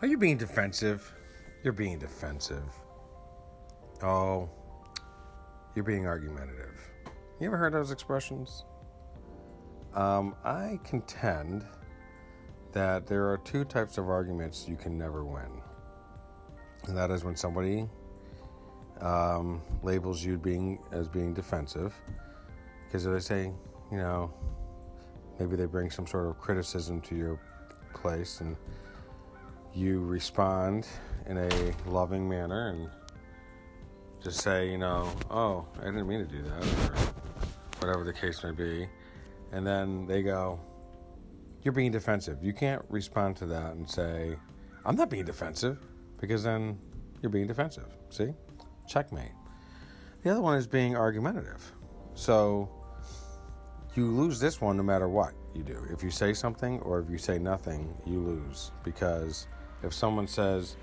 Are you being defensive? You're being defensive. Oh, you're being argumentative. You ever heard those expressions? Um, I contend that there are two types of arguments you can never win. And that is when somebody um, labels you being as being defensive, because they say, you know, maybe they bring some sort of criticism to your place and you respond in a loving manner and just say, you know, oh, I didn't mean to do that, or whatever the case may be. And then they go, you're being defensive. You can't respond to that and say, I'm not being defensive, because then you're being defensive. See? Checkmate. The other one is being argumentative. So you lose this one no matter what you do. If you say something or if you say nothing, you lose. Because if someone says,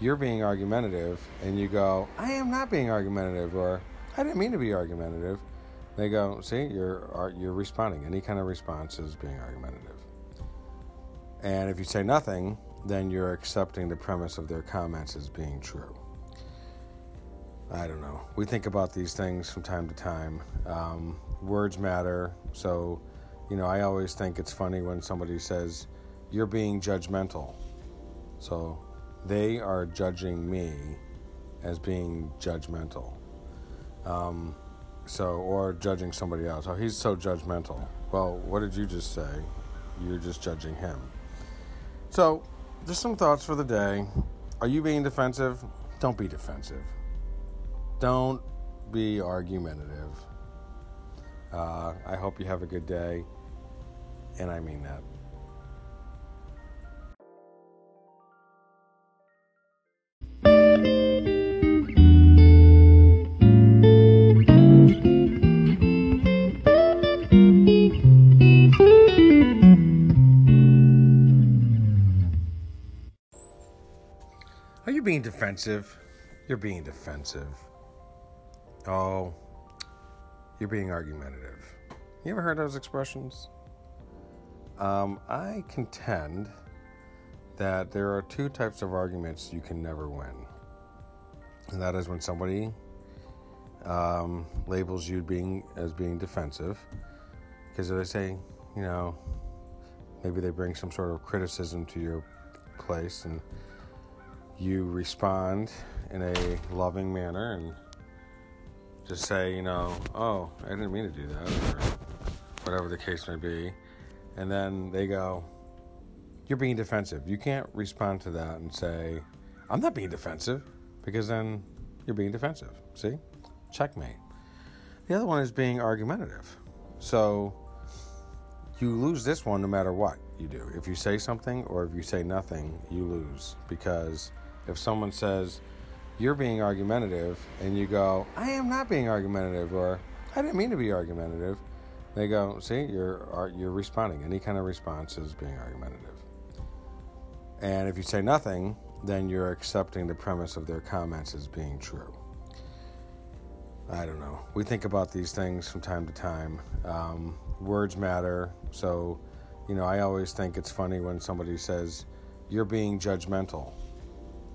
you're being argumentative, and you go, I am not being argumentative, or I didn't mean to be argumentative, they go, see, you're, you're responding. Any kind of response is being argumentative. And if you say nothing, then you're accepting the premise of their comments as being true. I don't know. We think about these things from time to time. Um, words matter. So, you know, I always think it's funny when somebody says, You're being judgmental. So they are judging me as being judgmental. Um, so, or judging somebody else. Oh, he's so judgmental. Well, what did you just say? You're just judging him. So, just some thoughts for the day. Are you being defensive? Don't be defensive. Don't be argumentative. Uh, I hope you have a good day, and I mean that. Are you being defensive? You're being defensive. Oh, you're being argumentative. You ever heard those expressions? Um, I contend that there are two types of arguments you can never win. And that is when somebody um, labels you being as being defensive, because they say, you know, maybe they bring some sort of criticism to your place and you respond in a loving manner and just say, you know, oh, I didn't mean to do that, or whatever the case may be. And then they go, you're being defensive. You can't respond to that and say, I'm not being defensive, because then you're being defensive. See? Checkmate. The other one is being argumentative. So you lose this one no matter what you do. If you say something or if you say nothing, you lose. Because if someone says, you're being argumentative, and you go, I am not being argumentative, or I didn't mean to be argumentative, they go, see, you're, you're responding. Any kind of response is being argumentative. And if you say nothing, then you're accepting the premise of their comments as being true. I don't know. We think about these things from time to time. Um, words matter. So, you know, I always think it's funny when somebody says, You're being judgmental.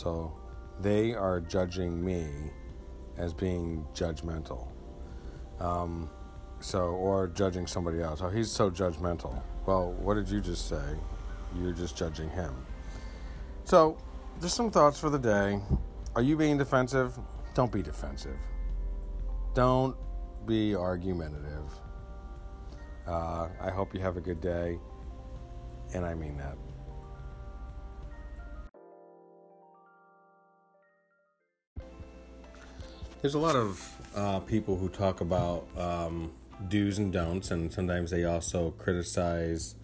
So they are judging me as being judgmental. Um, so, or judging somebody else. Oh, he's so judgmental. Well, what did you just say? You're just judging him. So, just some thoughts for the day. Are you being defensive? Don't be defensive. Don't be argumentative. Uh, I hope you have a good day, and I mean that. There's a lot of uh, people who talk about um, do's and don'ts, and sometimes they also criticize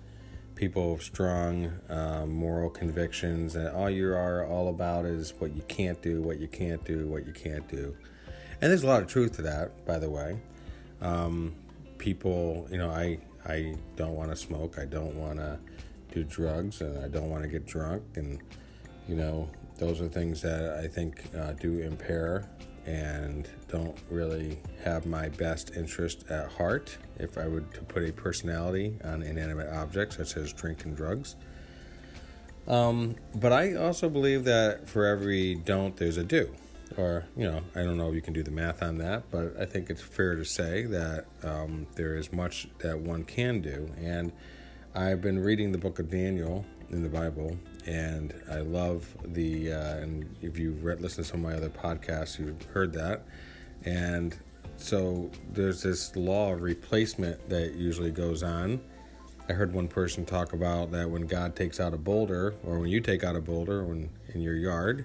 people of strong um, moral convictions, and all you are all about is what you can't do, what you can't do, what you can't do. And there's a lot of truth to that, by the way. Um, people, you know, I I don't want to smoke, I don't want to do drugs, and I don't want to get drunk, and you know, those are things that I think uh, do impair and don't really have my best interest at heart if I would to put a personality on inanimate objects such as drink and drugs. Um, but I also believe that for every don't, there's a do. Or, you know, I don't know if you can do the math on that, but I think it's fair to say that um, there is much that one can do. And I've been reading the book of Daniel in the Bible, and I love the, uh, and if you've read, listened to some of my other podcasts, you've heard that. And so there's this law of replacement that usually goes on I heard one person talk about that when God takes out a boulder, or when you take out a boulder when, in your yard,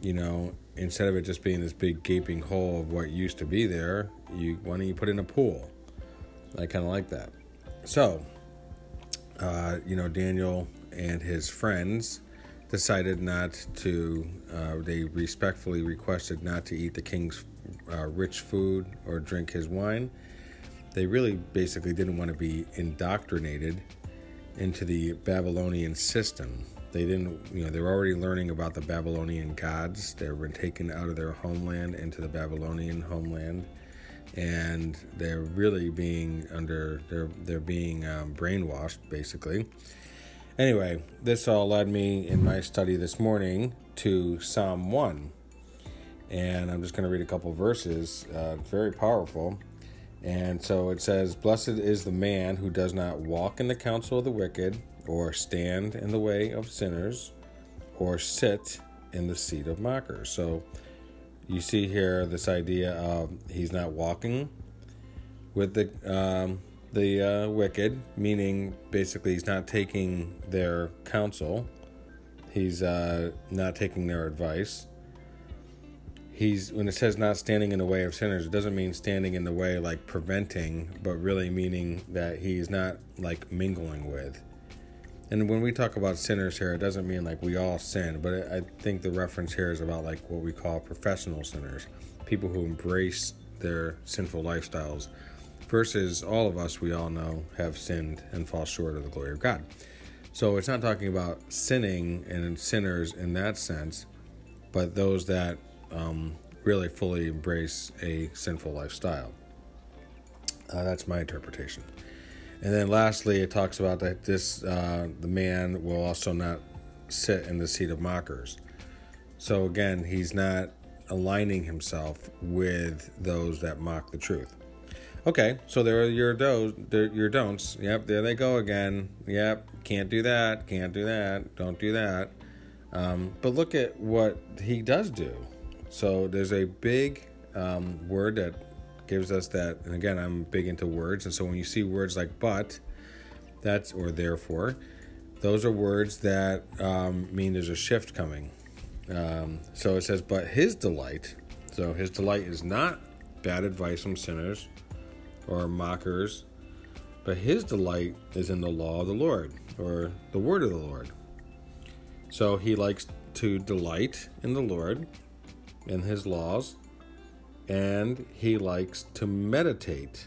you know, instead of it just being this big gaping hole of what used to be there, you why don't you put in a pool? I kind of like that. So, uh, you know, Daniel and his friends decided not to. Uh, they respectfully requested not to eat the king's uh, rich food or drink his wine they really basically didn't want to be indoctrinated into the Babylonian system. They didn't, you know, they were already learning about the Babylonian gods. They were taken out of their homeland into the Babylonian homeland, and they're really being under, they're they're being um, brainwashed basically. Anyway, this all led me in my study this morning to Psalm one, and I'm just going to read a couple verses. Uh, very powerful. And so it says, Blessed is the man who does not walk in the counsel of the wicked, or stand in the way of sinners, or sit in the seat of mockers. So you see here this idea of he's not walking with the um, the uh, wicked, meaning basically he's not taking their counsel, he's uh, not taking their advice he's when it says not standing in the way of sinners, it doesn't mean standing in the way like preventing, but really meaning that he's not like mingling with. And when we talk about sinners here, it doesn't mean like we all sin, but I think the reference here is about like what we call professional sinners, people who embrace their sinful lifestyles, versus all of us we all know have sinned and fall short of the glory of God. So it's not talking about sinning and sinners in that sense, but those that um, really fully embrace a sinful lifestyle. Uh, that's my interpretation. And then lastly, it talks about that this uh, the man will also not sit in the seat of mockers. So again, he's not aligning himself with those that mock the truth. Okay, so there are your do's, your don'ts. Yep, there they go again. Yep, can't do that, can't do that, don't do that. Um, but look at what he does do. So there's a big um, word that gives us that, and again, I'm big into words, and so when you see words like but, that's or therefore, those are words that um, mean there's a shift coming. Um, so it says, but his delight, so his delight is not bad advice from sinners or mockers, but his delight is in the law of the Lord or the word of the Lord. So he likes to delight in the Lord and his laws, and he likes to meditate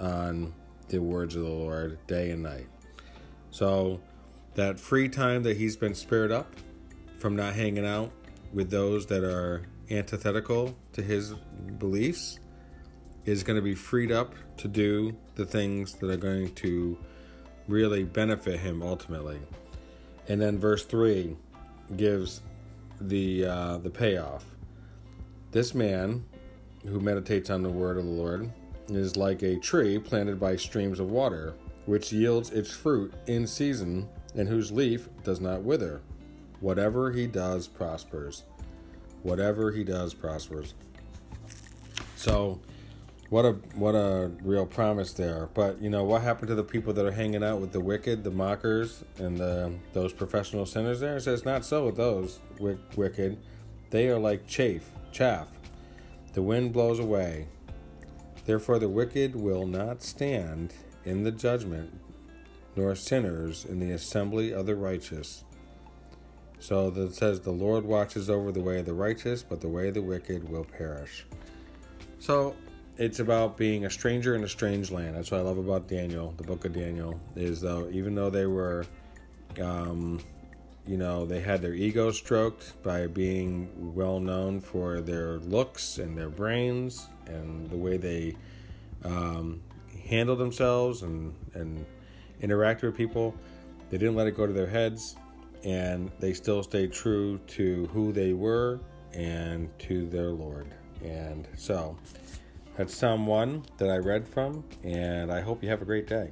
on the words of the Lord day and night. So, that free time that he's been spared up from not hanging out with those that are antithetical to his beliefs is going to be freed up to do the things that are going to really benefit him ultimately. And then verse 3 gives the uh, the payoff. This man who meditates on the word of the Lord is like a tree planted by streams of water, which yields its fruit in season and whose leaf does not wither. Whatever he does prospers. Whatever he does prospers. So, what a what a real promise there. But you know what happened to the people that are hanging out with the wicked, the mockers, and the, those professional sinners? There it says not so with those wicked. They are like chaff chaff. The wind blows away. Therefore, the wicked will not stand in the judgment, nor sinners in the assembly of the righteous. So that says, The Lord watches over the way of the righteous, but the way of the wicked will perish. So it's about being a stranger in a strange land. That's what I love about Daniel, the book of Daniel, is though even though they were um, you know, they had their ego stroked by being well known for their looks and their brains and the way they um, handle themselves and, and interact with people. They didn't let it go to their heads. and they still stayed true to who they were and to their Lord. And so that's Psalm 1 that I read from, and I hope you have a great day.